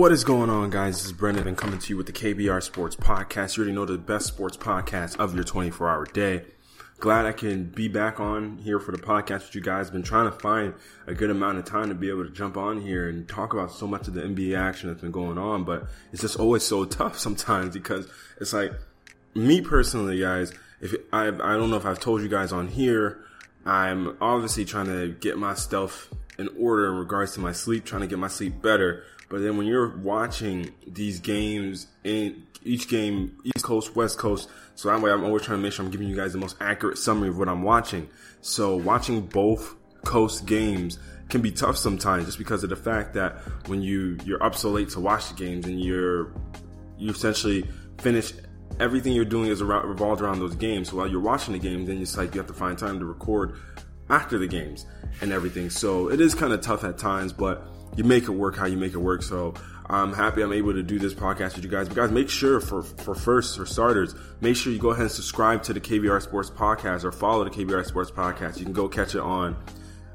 What is going on, guys? This is Brendan and coming to you with the KBR Sports Podcast. You already know the best sports podcast of your 24 hour day. Glad I can be back on here for the podcast with you guys. Been trying to find a good amount of time to be able to jump on here and talk about so much of the NBA action that's been going on, but it's just always so tough sometimes because it's like me personally, guys. If I, I don't know if I've told you guys on here, I'm obviously trying to get my stuff in order in regards to my sleep, trying to get my sleep better. But then when you're watching these games in each game, East Coast, West Coast, so that way I'm always trying to make sure I'm giving you guys the most accurate summary of what I'm watching. So watching both coast games can be tough sometimes just because of the fact that when you you're up so late to watch the games and you're you essentially finish everything you're doing is around, revolved around those games. So while you're watching the games, then it's like you have to find time to record after the games and everything. So it is kind of tough at times, but you make it work how you make it work. So I'm happy I'm able to do this podcast with you guys. But guys, make sure for for first for starters, make sure you go ahead and subscribe to the KBR Sports Podcast or follow the KBR Sports Podcast. You can go catch it on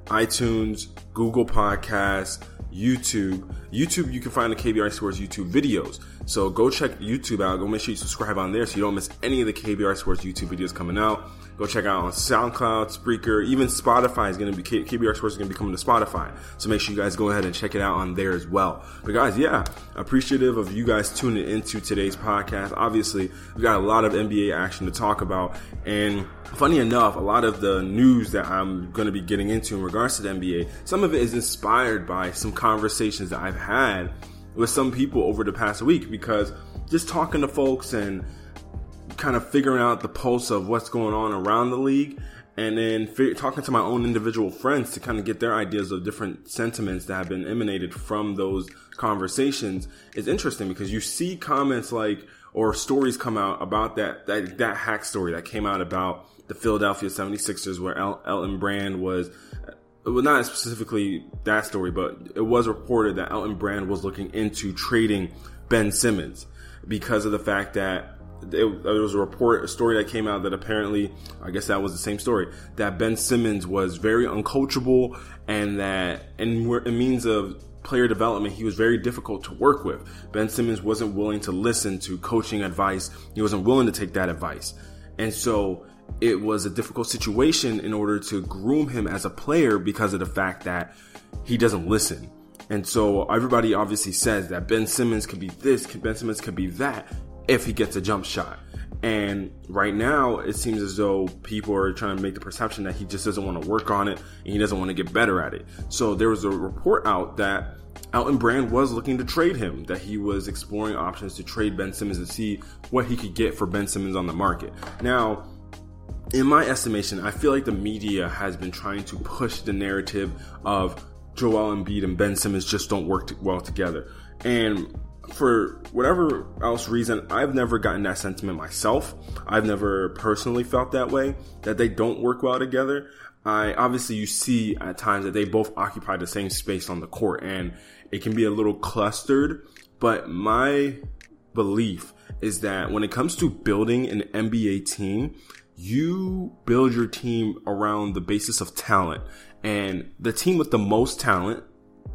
iTunes, Google Podcasts, YouTube. YouTube, you can find the KBR Sports YouTube videos. So go check YouTube out. Go make sure you subscribe on there so you don't miss any of the KBR Sports YouTube videos coming out. Go check out on SoundCloud, Spreaker, even Spotify is going to be KBR Sports is going to be coming to Spotify. So make sure you guys go ahead and check it out on there as well. But guys, yeah, appreciative of you guys tuning into today's podcast. Obviously, we got a lot of NBA action to talk about, and funny enough, a lot of the news that I'm going to be getting into in regards to the NBA, some of it is inspired by some conversations that I've had with some people over the past week because just talking to folks and kind of figuring out the pulse of what's going on around the league and then talking to my own individual friends to kind of get their ideas of different sentiments that have been emanated from those conversations is interesting because you see comments like or stories come out about that that, that hack story that came out about the Philadelphia 76ers where El- Elton Brand was uh, well, not specifically that story, but it was reported that Elton Brand was looking into trading Ben Simmons because of the fact that there was a report, a story that came out that apparently, I guess that was the same story, that Ben Simmons was very uncoachable and that, in means of player development, he was very difficult to work with. Ben Simmons wasn't willing to listen to coaching advice. He wasn't willing to take that advice. And so it was a difficult situation in order to groom him as a player because of the fact that he doesn't listen. And so everybody obviously says that Ben Simmons could be this, Ben Simmons could be that if he gets a jump shot. And right now, it seems as though people are trying to make the perception that he just doesn't want to work on it and he doesn't want to get better at it. So there was a report out that Elton Brand was looking to trade him, that he was exploring options to trade Ben Simmons to see what he could get for Ben Simmons on the market. Now, in my estimation, I feel like the media has been trying to push the narrative of Joel Embiid and Ben Simmons just don't work well together. And for whatever else reason, I've never gotten that sentiment myself. I've never personally felt that way, that they don't work well together. I obviously you see at times that they both occupy the same space on the court and it can be a little clustered, but my belief is that when it comes to building an NBA team, you build your team around the basis of talent and the team with the most talent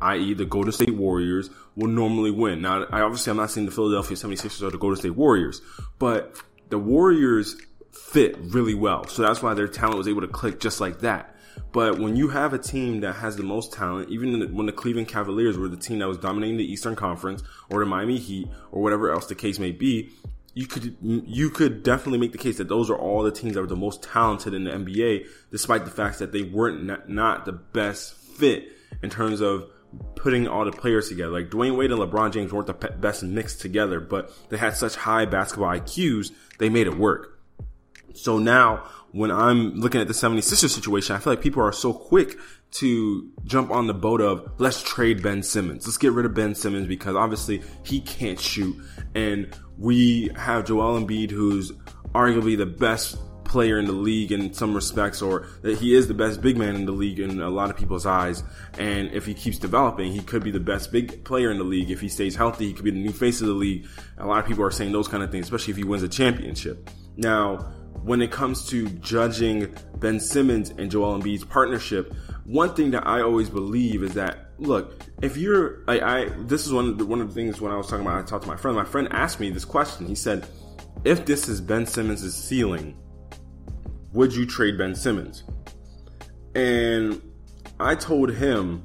i.e., the Golden State Warriors, will normally win. Now, I obviously I'm not saying the Philadelphia 76ers or the Golden State Warriors, but the Warriors fit really well. So that's why their talent was able to click just like that. But when you have a team that has the most talent, even when the Cleveland Cavaliers were the team that was dominating the Eastern Conference or the Miami Heat or whatever else the case may be, you could you could definitely make the case that those are all the teams that were the most talented in the NBA, despite the fact that they weren't not, not the best fit in terms of putting all the players together. Like Dwyane Wade and LeBron James weren't the best mixed together, but they had such high basketball IQs, they made it work. So now when I'm looking at the 76ers situation, I feel like people are so quick to jump on the boat of let's trade Ben Simmons. Let's get rid of Ben Simmons because obviously he can't shoot. And we have Joel Embiid, who's arguably the best player in the league in some respects, or that he is the best big man in the league in a lot of people's eyes. And if he keeps developing, he could be the best big player in the league. If he stays healthy, he could be the new face of the league. A lot of people are saying those kind of things, especially if he wins a championship. Now, when it comes to judging Ben Simmons and Joel Embiid's partnership, one thing that I always believe is that look, if you're, I, I this is one of the, one of the things when I was talking about, I talked to my friend. My friend asked me this question. He said, "If this is Ben Simmons' ceiling, would you trade Ben Simmons?" And I told him,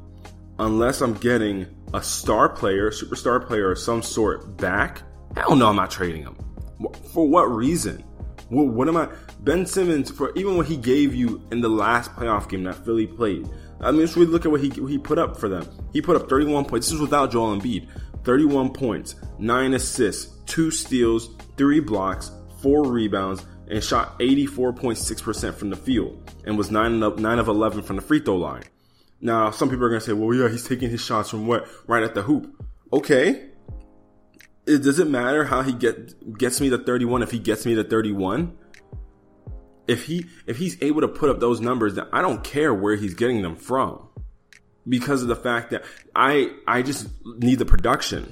unless I'm getting a star player, superstar player of some sort back, hell no, I'm not trading him. For what reason? What, what am I? Ben Simmons, for even what he gave you in the last playoff game that Philly played. I mean, just really look at what he he put up for them. He put up 31 points. This is without Joel Embiid. 31 points, nine assists, two steals, three blocks, four rebounds, and shot 84.6% from the field, and was nine of nine of 11 from the free throw line. Now, some people are gonna say, "Well, yeah, he's taking his shots from what right at the hoop." Okay, it, does it matter how he get gets me to 31 if he gets me to 31? If he if he's able to put up those numbers, then I don't care where he's getting them from. Because of the fact that I I just need the production.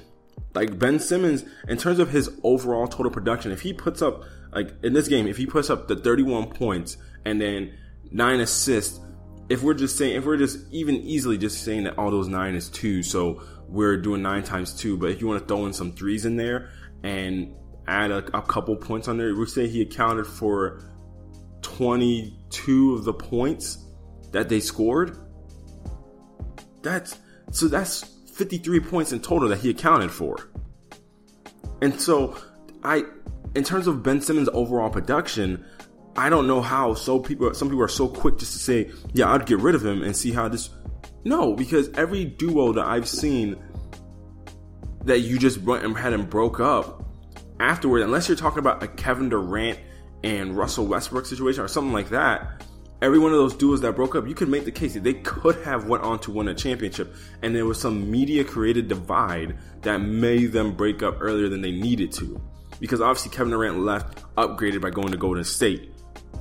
Like Ben Simmons, in terms of his overall total production, if he puts up like in this game, if he puts up the 31 points and then nine assists, if we're just saying if we're just even easily just saying that all those nine is two, so we're doing nine times two. But if you want to throw in some threes in there and add a, a couple points on there, we say he accounted for 22 of the points that they scored. That's so that's 53 points in total that he accounted for. And so I in terms of Ben Simmons overall production, I don't know how so people some people are so quick just to say, yeah, I'd get rid of him and see how this no, because every duo that I've seen that you just went and had and broke up afterward, unless you're talking about a Kevin Durant and Russell Westbrook situation or something like that, every one of those duos that broke up, you could make the case that they could have went on to win a championship, and there was some media created divide that made them break up earlier than they needed to. Because obviously Kevin Durant left upgraded by going to Golden State.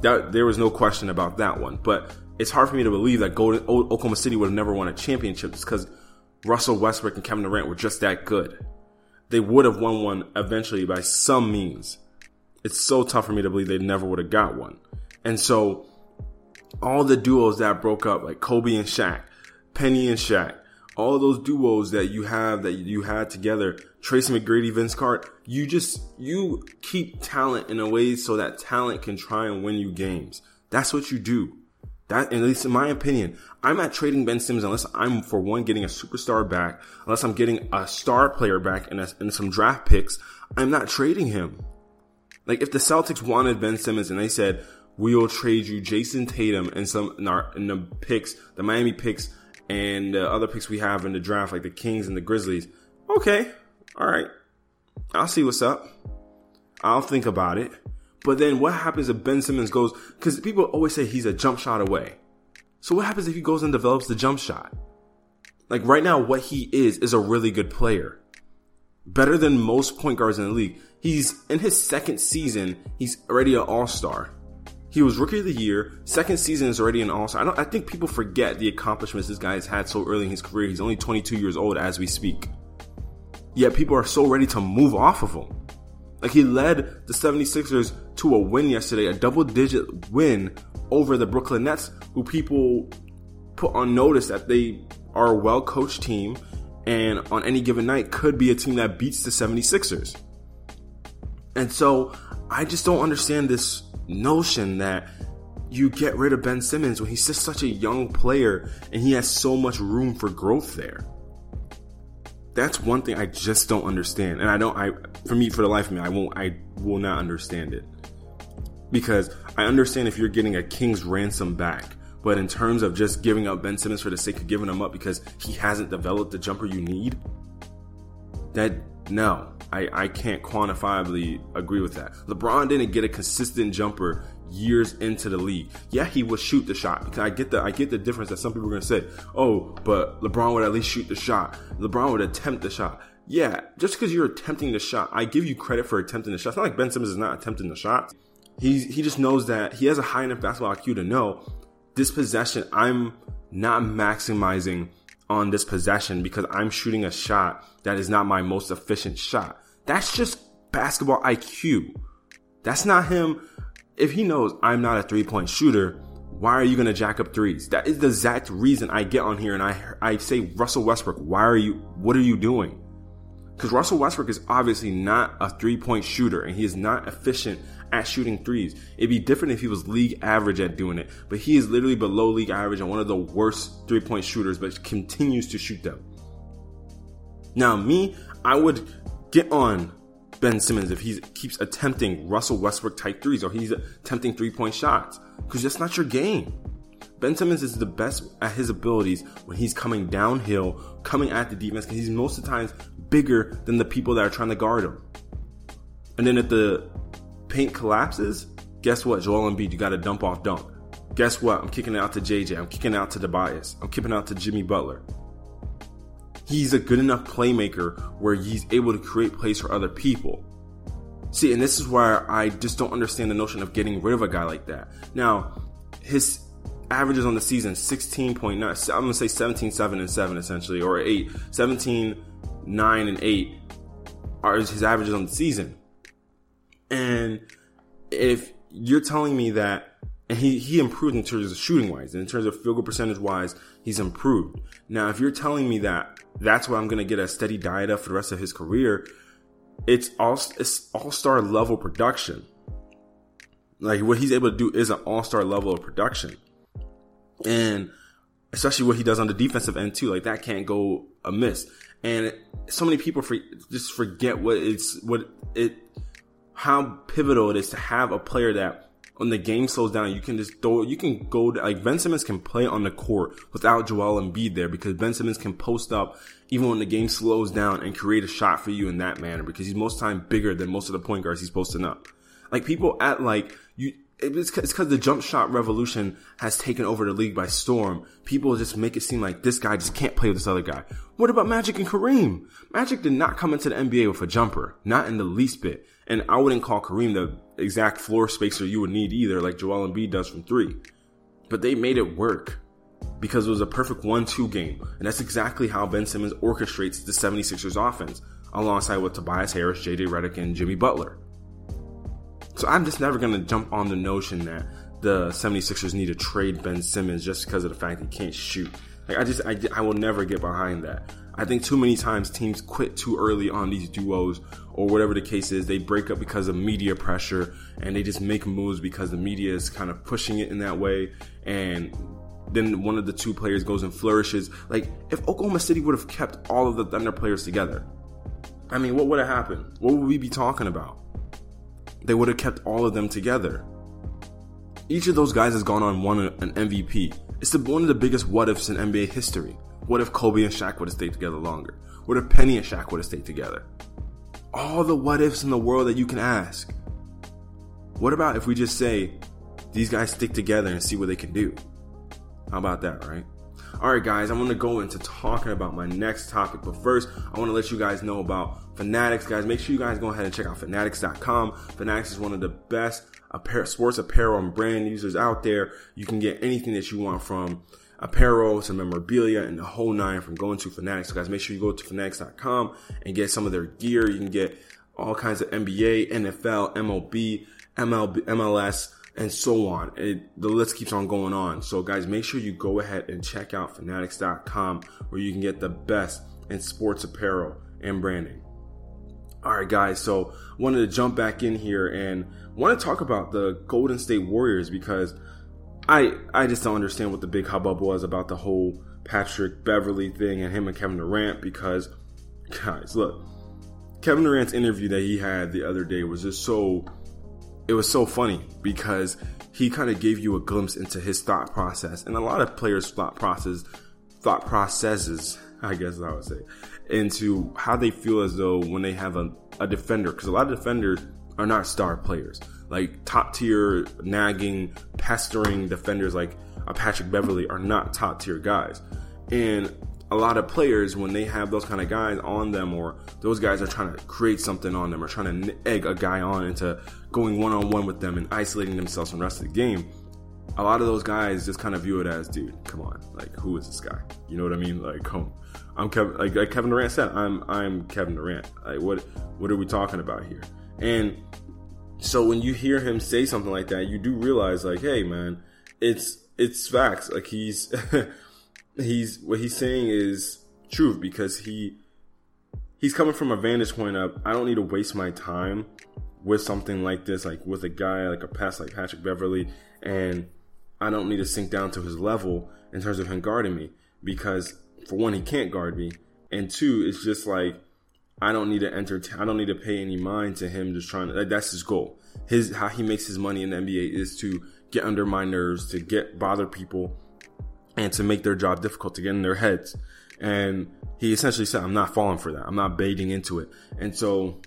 That there was no question about that one. But it's hard for me to believe that Golden Oklahoma City would have never won a championship because Russell Westbrook and Kevin Durant were just that good. They would have won one eventually by some means. It's so tough for me to believe they never would have got one. And so all the duos that broke up, like Kobe and Shaq, Penny and Shaq, all those duos that you have that you had together, Tracy McGrady, Vince Carter, you just you keep talent in a way so that talent can try and win you games. That's what you do. That, at least in my opinion, I'm not trading Ben Simmons unless I'm for one getting a superstar back, unless I'm getting a star player back and, and some draft picks. I'm not trading him. Like if the Celtics wanted Ben Simmons and they said we will trade you Jayson Tatum and some our, in the picks, the Miami picks, and the other picks we have in the draft, like the Kings and the Grizzlies. Okay, all right, I'll see what's up. I'll think about it. But then what happens if Ben Simmons goes, because people always say he's a jump shot away. So what happens if he goes and develops the jump shot? Like right now, what he is, is a really good player. Better than most point guards in the league. He's in his second season, he's already an all-star. He was rookie of the year. Second season is already an all-star. I, I think people forget the accomplishments this guy has had so early in his career. He's only 22 years old as we speak. Yet people are so ready to move off of him. Like he led the 76ers to a win yesterday, a double digit win over the Brooklyn Nets, who people put on notice that they are a well coached team and on any given night could be a team that beats the 76ers. And so I just don't understand this notion that you get rid of Ben Simmons when he's just such a young player and he has so much room for growth there that's one thing I just don't understand. And I don't, I, for me, for the life of me, I won't, I will not understand it. Because I understand if you're getting a king's ransom back, but in terms of just giving up Ben Simmons for the sake of giving him up because he hasn't developed the jumper you need, that, no, I, I can't quantifiably agree with that. LeBron didn't get a consistent jumper years into the league. Yeah, he would shoot the shot because I get the I get the difference that some people are to say, "Oh, but LeBron would at least shoot the shot. LeBron would attempt the shot." Yeah, just because you're attempting the shot, I give you credit for attempting the shot. It's not like Ben Simmons is not attempting the shot. He he just knows that he has a high enough basketball IQ to know this possession. I'm not maximizing on this possession because I'm shooting a shot that is not my most efficient shot. That's just basketball IQ. That's not him. If he knows I'm not a three point shooter, why are you going to jack up threes? That is the exact reason I get on here and I, I say, Russell Westbrook, why are you, what are you doing? Because Russell Westbrook is obviously not a three point shooter and he is not efficient at shooting threes. It'd be different if he was league average at doing it, but he is literally below league average and one of the worst three point shooters, but continues to shoot them. Now, me, I would get on Ben Simmons if he keeps attempting Russell Westbrook type threes or he's attempting three point shots because that's not your game. Ben Simmons is the best at his abilities when he's coming downhill, coming at the defense because he's most of the times bigger than the people that are trying to guard him. And then if the paint collapses, guess what? Joel Embiid, you got to dump off dunk. Guess what? I'm kicking it out to JJ. I'm kicking it out to Tobias. I'm kicking out to Jimmy Butler he's a good enough playmaker where he's able to create plays for other people. See, and this is where I just don't understand the notion of getting rid of a guy like that. Now, his averages on the season 16.9, I'm going to say 17, 7 and 7 essentially, or 8, 17, 9 and 8 are his averages on the season. And if you're telling me that and he, he improved in terms of shooting wise, and in terms of field goal percentage wise, he's improved. Now, if you're telling me that that's what I'm going to get a steady diet of for the rest of his career, it's all it's all star level production. Like what he's able to do is an all star level of production, and especially what he does on the defensive end too. Like that can't go amiss. And so many people for, just forget what it's what it how pivotal it is to have a player that when the game slows down, you can just throw, you can go, like Ben Simmons can play on the court without Joel Embiid there because Ben Simmons can post up even when the game slows down and create a shot for you in that manner because he's most time bigger than most of the point guards he's posting up. Like people at like, it's because the jump shot revolution has taken over the league by storm. People just make it seem like this guy just can't play with this other guy. What about Magic and Kareem? Magic did not come into the NBA with a jumper, not in the least bit. And I wouldn't call Kareem the exact floor spacer you would need either, like Joel Embiid does from three. But they made it work because it was a perfect one-two game. And that's exactly how Ben Simmons orchestrates the 76ers offense alongside with Tobias Harris, JJ Redick, and Jimmy Butler. So I'm just never going to jump on the notion that the 76ers need to trade Ben Simmons just because of the fact he can't shoot. Like I just, I, I will never get behind that. I think too many times teams quit too early on these duos or whatever the case is. They break up because of media pressure and they just make moves because the media is kind of pushing it in that way. And then one of the two players goes and flourishes. Like if Oklahoma City would have kept all of the Thunder players together, I mean, what would have happened? What would we be talking about? They would have kept all of them together. Each of those guys has gone on won an MVP. It's the, one of the biggest what ifs in NBA history. What if Kobe and Shaq would have stayed together longer? What if Penny and Shaq would have stayed together? All the what ifs in the world that you can ask. What about if we just say these guys stick together and see what they can do? How about that, right? Alright, guys, I'm gonna go into talking about my next topic, but first, I wanna let you guys know about Fanatics, guys. Make sure you guys go ahead and check out Fanatics.com. Fanatics is one of the best sports apparel and brand users out there. You can get anything that you want from apparel to memorabilia and the whole nine from going to Fanatics. So guys, make sure you go to fanatics.com and get some of their gear. You can get all kinds of NBA, NFL, MLB, MLB, MLS, and so on. It, the list keeps on going on. So guys, make sure you go ahead and check out fanatics.com where you can get the best in sports apparel and branding. All right, guys. So wanted to jump back in here and want to talk about the Golden State Warriors because I I just don't understand what the big hubbub was about the whole Patrick Beverley thing and him and Kevin Durant because guys, look, Kevin Durant's interview that he had the other day was just so it was so funny because he kind of gave you a glimpse into his thought process and a lot of players thought process thought processes I guess I would say into how they feel as though when they have a, a defender because a lot of defenders are not star players Like top tier, nagging, pestering defenders like a Patrick beverley are not top tier guys. And a lot of players, when they have those kind of guys on them, or those guys are trying to create something on them, or trying to egg a guy on into going one on one with them and isolating themselves from the rest of the game, a lot of those guys just kind of view it as, dude, come on, like who is this guy? You know what I mean? Like, come, I'm Kevin, like, like Kevin Durant said, I'm I'm Kevin Durant. Like, what what are we talking about here? And so when you hear him say something like that, you do realize, like, hey, man, it's it's facts. Like he's he's what he's saying is truth because he he's coming from a vantage point of I don't need to waste my time with something like this, like with a guy like a pass like Patrick Beverley, and I don't need to sink down to his level in terms of him guarding me because for one, he can't guard me, and two, it's just like I don't need to enter. I don't need to pay any mind to him just trying to. Like, that's his goal. His how he makes his money in the NBA is to get under my nerves, to get bother people, and to make their job difficult, to get in their heads. And he essentially said, "I'm not falling for that. I'm not baiting into it." And so,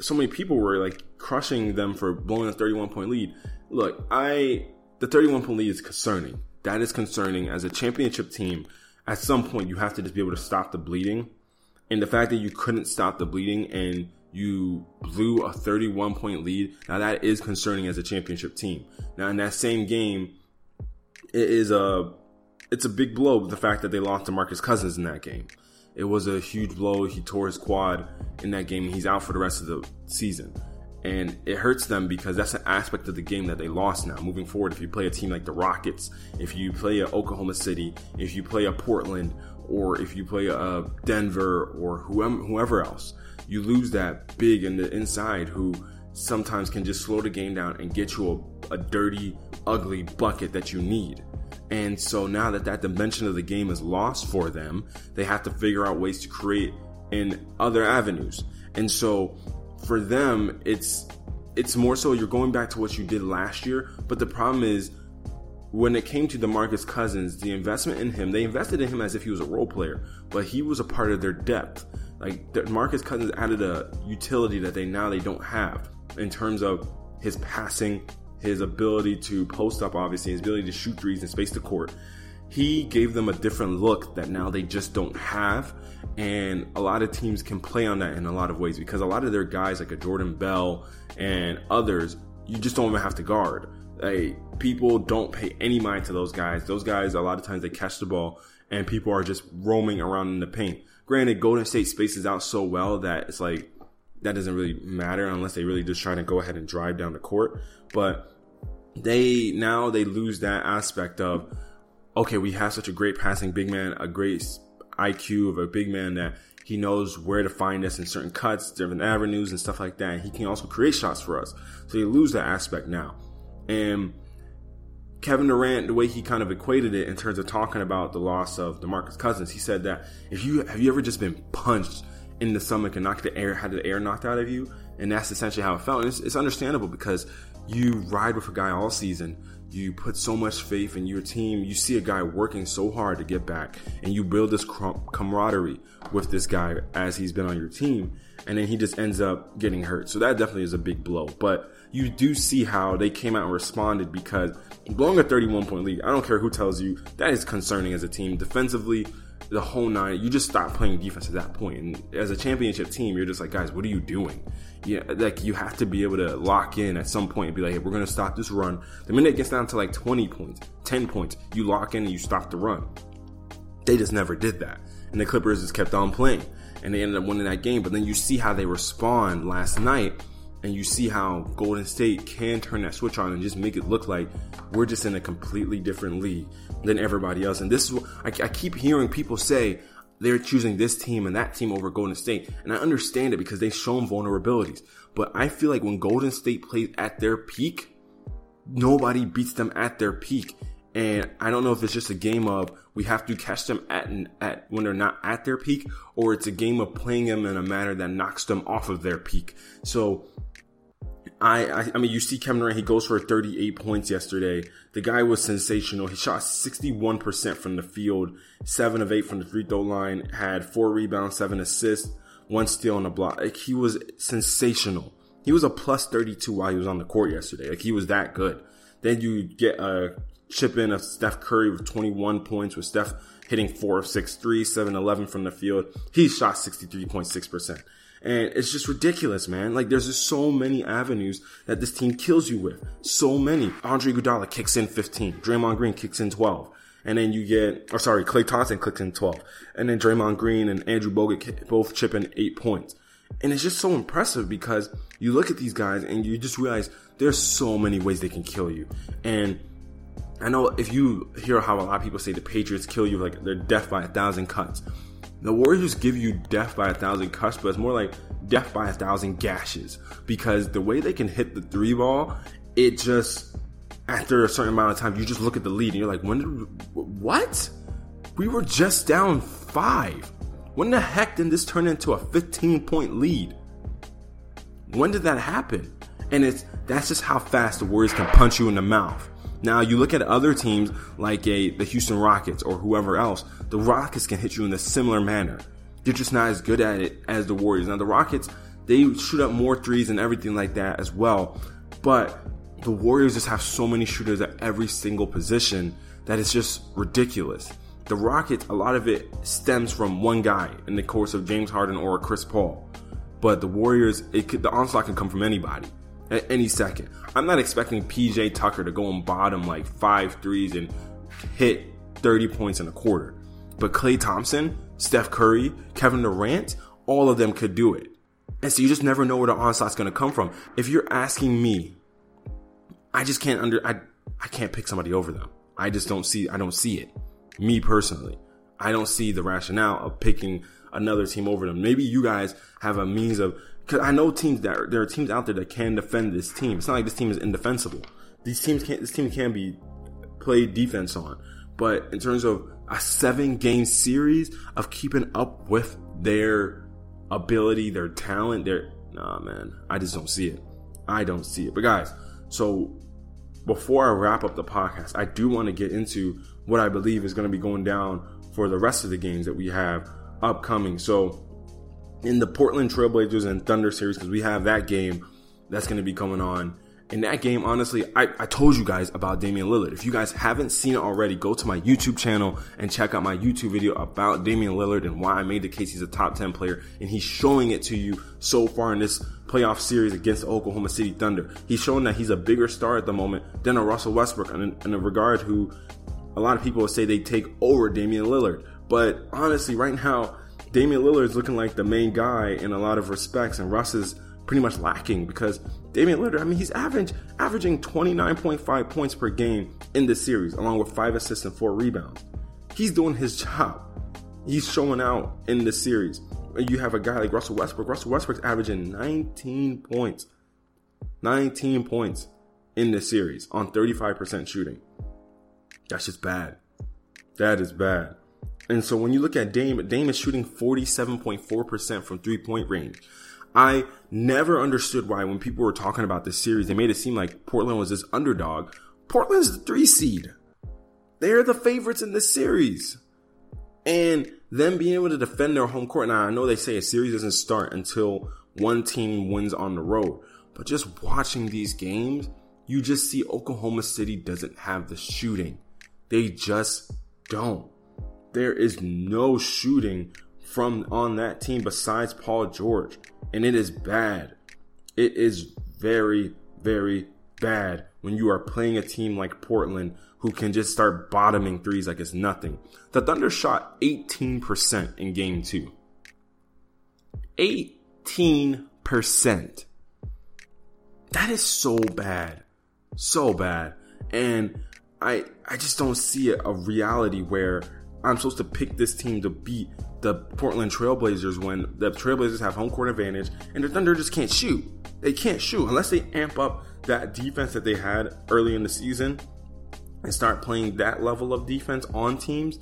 so many people were like crushing them for blowing a 31 point lead. Look, I the 31 point lead is concerning. That is concerning as a championship team. At some point, you have to just be able to stop the bleeding. And the fact that you couldn't stop the bleeding and you blew a 31 point lead, now that is concerning as a championship team. Now, in that same game, it is a it's a big blow the fact that they lost DeMarcus Cousins in that game. It was a huge blow. He tore his quad in that game. He's out for the rest of the season and it hurts them because that's an aspect of the game that they lost now. Moving forward, if you play a team like the Rockets, if you play a Oklahoma City, if you play a Portland, or if you play a Denver or whoever, else, you lose that big in the inside who sometimes can just slow the game down and get you a, a dirty, ugly bucket that you need. And so now that that dimension of the game is lost for them, they have to figure out ways to create in other avenues. And so for them, it's it's more so you're going back to what you did last year. But the problem is when it came to DeMarcus Cousins, the investment in him, they invested in him as if he was a role player, but he was a part of their depth. Like DeMarcus Cousins added a utility that they now they don't have in terms of his passing, his ability to post up, obviously, his ability to shoot threes and space the court. He gave them a different look that now they just don't have. And a lot of teams can play on that in a lot of ways because a lot of their guys, like a Jordan Bell and others, you just don't even have to guard. Like, people don't pay any mind to those guys. Those guys, a lot of times, they catch the ball and people are just roaming around in the paint. Granted, Golden State spaces out so well that it's like that doesn't really matter unless they really just try to go ahead and drive down the court. But they now they lose that aspect of okay, we have such a great passing big man, a great IQ of a big man that he knows where to find us in certain cuts, different avenues, and stuff like that. And he can also create shots for us. So you lose that aspect now. And Kevin Durant, the way he kind of equated it in terms of talking about the loss of DeMarcus Cousins, he said that if you have you ever just been punched in the stomach and knocked the air, had the air knocked out of you, and that's essentially how it felt. And it's, it's understandable because you ride with a guy all season you put so much faith in your team. You see a guy working so hard to get back, and you build this camaraderie with this guy as he's been on your team, and then he just ends up getting hurt. So that definitely is a big blow. But you do see how they came out and responded because blowing a 31 point lead, I don't care who tells you, that is concerning as a team. Defensively, the whole nine, you just stop playing defense at that point. And as a championship team, you're just like, guys, what are you doing? Yeah, like you have to be able to lock in at some point and be like, hey, we're gonna stop this run. The minute it gets down to like 20 points, 10 points, you lock in and you stop the run. They just never did that. And the Clippers just kept on playing. And they ended up winning that game. But then you see how they respond last night and you see how Golden State can turn that switch on and just make it look like we're just in a completely different league than everybody else. And this is what I, I keep hearing people say they're choosing this team and that team over Golden State. And I understand it because they've shown vulnerabilities. But I feel like when Golden State plays at their peak, nobody beats them at their peak. And I don't know if it's just a game of we have to catch them at, at when they're not at their peak, or it's a game of playing them in a manner that knocks them off of their peak. So I, I, I mean, you see Kevin Durant, he goes for 38 points yesterday. The guy was sensational. He shot 61% from the field, 7 of 8 from the free throw line, had 4 rebounds, 7 assists, 1 steal on a block. Like, he was sensational. He was a plus 32 while he was on the court yesterday. Like he was that good. Then you get a chip in of Steph Curry with 21 points with Steph hitting 4 of 6 3, 7 11 from the field. He shot 63.6%. And it's just ridiculous, man. Like there's just so many avenues that this team kills you with. So many. Andre Iguodala kicks in 15. Draymond Green kicks in 12. And then you get, or sorry, Klay Thompson kicks in 12. And then Draymond Green and Andrew Bogut both chip in 8 points. And it's just so impressive because you look at these guys and you just realize there's so many ways they can kill you. And I know if you hear how a lot of people say the Patriots kill you, like they're death by a thousand cuts. The Warriors give you death by a thousand cuts, but it's more like death by a thousand gashes because the way they can hit the three ball, it just after a certain amount of time, you just look at the lead and you're like, when did what? We were just down five. When the heck did this turn into a 15 point lead? When did that happen? And it's that's just how fast the Warriors can punch you in the mouth. Now you look at other teams like a the Houston Rockets or whoever else. The Rockets can hit you in a similar manner. They're just not as good at it as the Warriors. Now the Rockets they shoot up more threes and everything like that as well, but the Warriors just have so many shooters at every single position that it's just ridiculous. The Rockets, a lot of it stems from one guy in the course of James Harden or Chris Paul. But the Warriors, could, the onslaught can come from anybody at any second. I'm not expecting PJ Tucker to go and bottom like five threes and hit 30 points in a quarter. But Klay Thompson, Steph Curry, Kevin Durant, all of them could do it. And so you just never know where the onslaught's going to come from. If you're asking me, I just can't under I I can't pick somebody over them. I just don't see I don't see it. Me personally, I don't see the rationale of picking another team over them. Maybe you guys have a means of because I know teams that there are teams out there that can defend this team. It's not like this team is indefensible. These teams can't. This team can be played defense on. But in terms of a seven game series of keeping up with their ability, their talent, their nah, man, I just don't see it. I don't see it. But guys, so before I wrap up the podcast, I do want to get into what I believe is going to be going down for the rest of the games that we have upcoming. So in the Portland Trailblazers and Thunder series because we have that game that's going to be coming on. In that game, honestly, I, I told you guys about Damian Lillard. If you guys haven't seen it already, go to my YouTube channel and check out my YouTube video about Damian Lillard and why I made the case he's a top 10 player. And he's showing it to you so far in this playoff series against the Oklahoma City Thunder. He's showing that he's a bigger star at the moment than a Russell Westbrook in, in a regard who a lot of people say they take over Damian Lillard. But honestly, right now, Damian Lillard is looking like the main guy in a lot of respects, and Russ is pretty much lacking because Damian Lillard, I mean, he's average, averaging 29.5 points per game in this series, along with five assists and four rebounds. He's doing his job. He's showing out in the series. You have a guy like Russell Westbrook. Russell Westbrook's averaging 19 points. 19 points in this series on 35% shooting. That's just bad. That is bad. And so when you look at Dame, Dame is shooting 47.4% from three point range. I never understood why when people were talking about this series, they made it seem like Portland was this underdog. Portland's the three seed. They're the favorites in this series. And them being able to defend their home court. Now, I know they say a series doesn't start until one team wins on the road, but just watching these games, you just see Oklahoma City doesn't have the shooting. They just don't there is no shooting from on that team besides Paul George. And it is bad. It is very, very bad when you are playing a team like Portland who can just start bottoming threes like it's nothing. The Thunder shot 18% in game two. 18%. That is so bad. So bad. And I I just don't see a, a reality where I'm supposed to pick this team to beat the Portland Trailblazers when the Trailblazers have home court advantage and the Thunder just can't shoot. They can't shoot unless they amp up that defense that they had early in the season and start playing that level of defense on teams.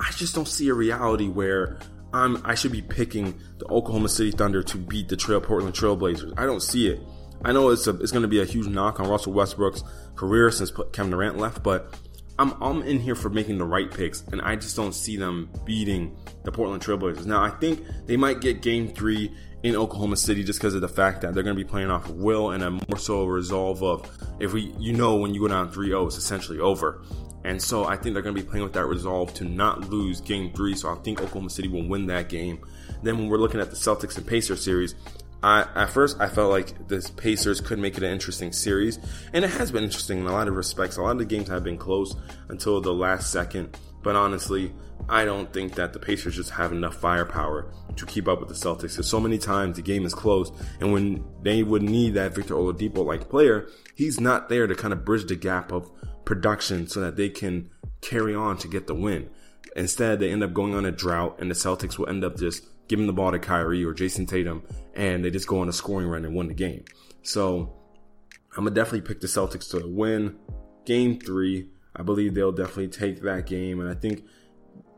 I just don't see a reality where I'm I should be picking the Oklahoma City Thunder to beat the Trail Portland Trailblazers. I don't see it. I know it's a, it's going to be a huge knock on Russell Westbrook's career since Kevin Durant left, but I'm, I'm in here for making the right picks, and I just don't see them beating the Portland Trailblazers. Now, I think they might get game three in Oklahoma City just because of the fact that they're going to be playing off of will and a more so resolve of if we, you know, when you go down 3 0, it's essentially over. And so I think they're going to be playing with that resolve to not lose game three. So I think Oklahoma City will win that game. Then when we're looking at the Celtics and Pacers series, I, at first, I felt like the Pacers could make it an interesting series, and it has been interesting in a lot of respects. A lot of the games have been close until the last second, but honestly, I don't think that the Pacers just have enough firepower to keep up with the Celtics. Because so many times the game is close, and when they would need that Victor Oladipo like player, he's not there to kind of bridge the gap of production so that they can carry on to get the win. Instead, they end up going on a drought, and the Celtics will end up just giving the ball to Kyrie or Jayson Tatum, and they just go on a scoring run and win the game. So I'm gonna definitely pick the Celtics to win game three. I believe they'll definitely take that game, and I think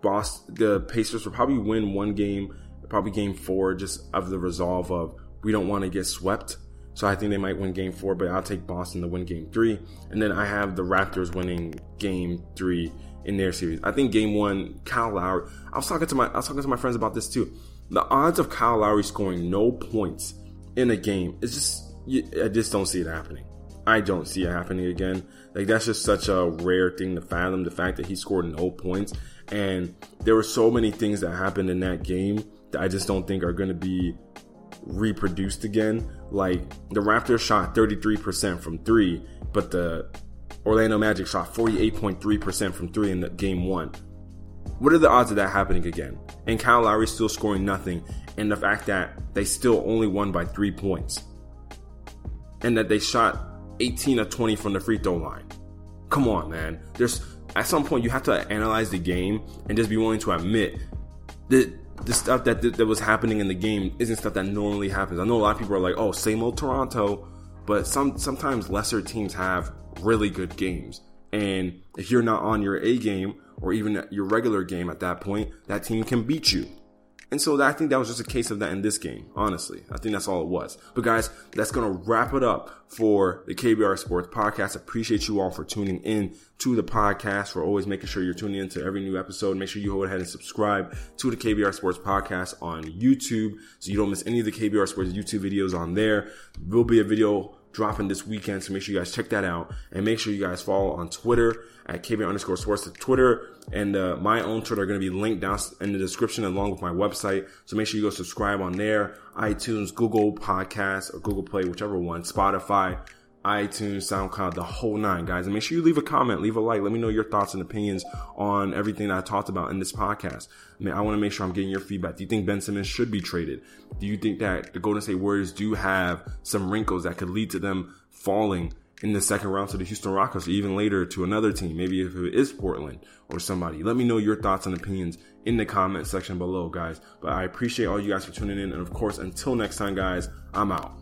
Boston, the Pacers will probably win one game, probably game four, just of the resolve of we don't want to get swept. So I think they might win game four, but I'll take Boston to win game three. And then I have the Raptors winning game three in their series. I think game one, Kyle Lowry. I was talking to my I was talking to my friends about this too the odds of Kyle Lowry scoring no points in a game is just I just don't see it happening. I don't see it happening again. Like that's just such a rare thing to fathom. The fact that he scored no points, and there were so many things that happened in that game that I just don't think are going to be reproduced again. Like the Raptors shot 33% from three, but the Orlando Magic shot 48.3% from three in the game one. What are the odds of that happening again? And Kyle Lowry still scoring nothing, and the fact that they still only won by three points, and that they shot 18 of 20 from the free throw line. Come on, man. There's at some point you have to analyze the game and just be willing to admit that the stuff that that was happening in the game isn't stuff that normally happens. I know a lot of people are like, "Oh, same old Toronto," but some sometimes lesser teams have really good games. And if you're not on your A game or even your regular game at that point, that team can beat you. And so I think that was just a case of that in this game, honestly. I think that's all it was. But guys, that's going to wrap it up for the KBR Sports Podcast. Appreciate you all for tuning in to the podcast. We're always making sure you're tuning in to every new episode. Make sure you go ahead and subscribe to the KBR Sports Podcast on YouTube so you don't miss any of the KBR Sports YouTube videos on there. There will be a video dropping this weekend. So make sure you guys check that out and make sure you guys follow on Twitter at KB underscore sports. The Twitter and uh, my own Twitter are going to be linked down in the description along with my website. So make sure you go subscribe on there, iTunes, Google Podcasts or Google Play, whichever one, Spotify iTunes, SoundCloud, the whole nine, guys. And make sure you leave a comment, leave a like. Let me know your thoughts and opinions on everything I talked about in this podcast. I mean, I want to make sure I'm getting your feedback. Do you think Ben Simmons should be traded? Do you think that the Golden State Warriors do have some wrinkles that could lead to them falling in the second round to the Houston Rockets or even later to another team? Maybe if it is Portland or somebody. Let me know your thoughts and opinions in the comment section below, guys. But I appreciate all you guys for tuning in. And of course, until next time, guys, I'm out.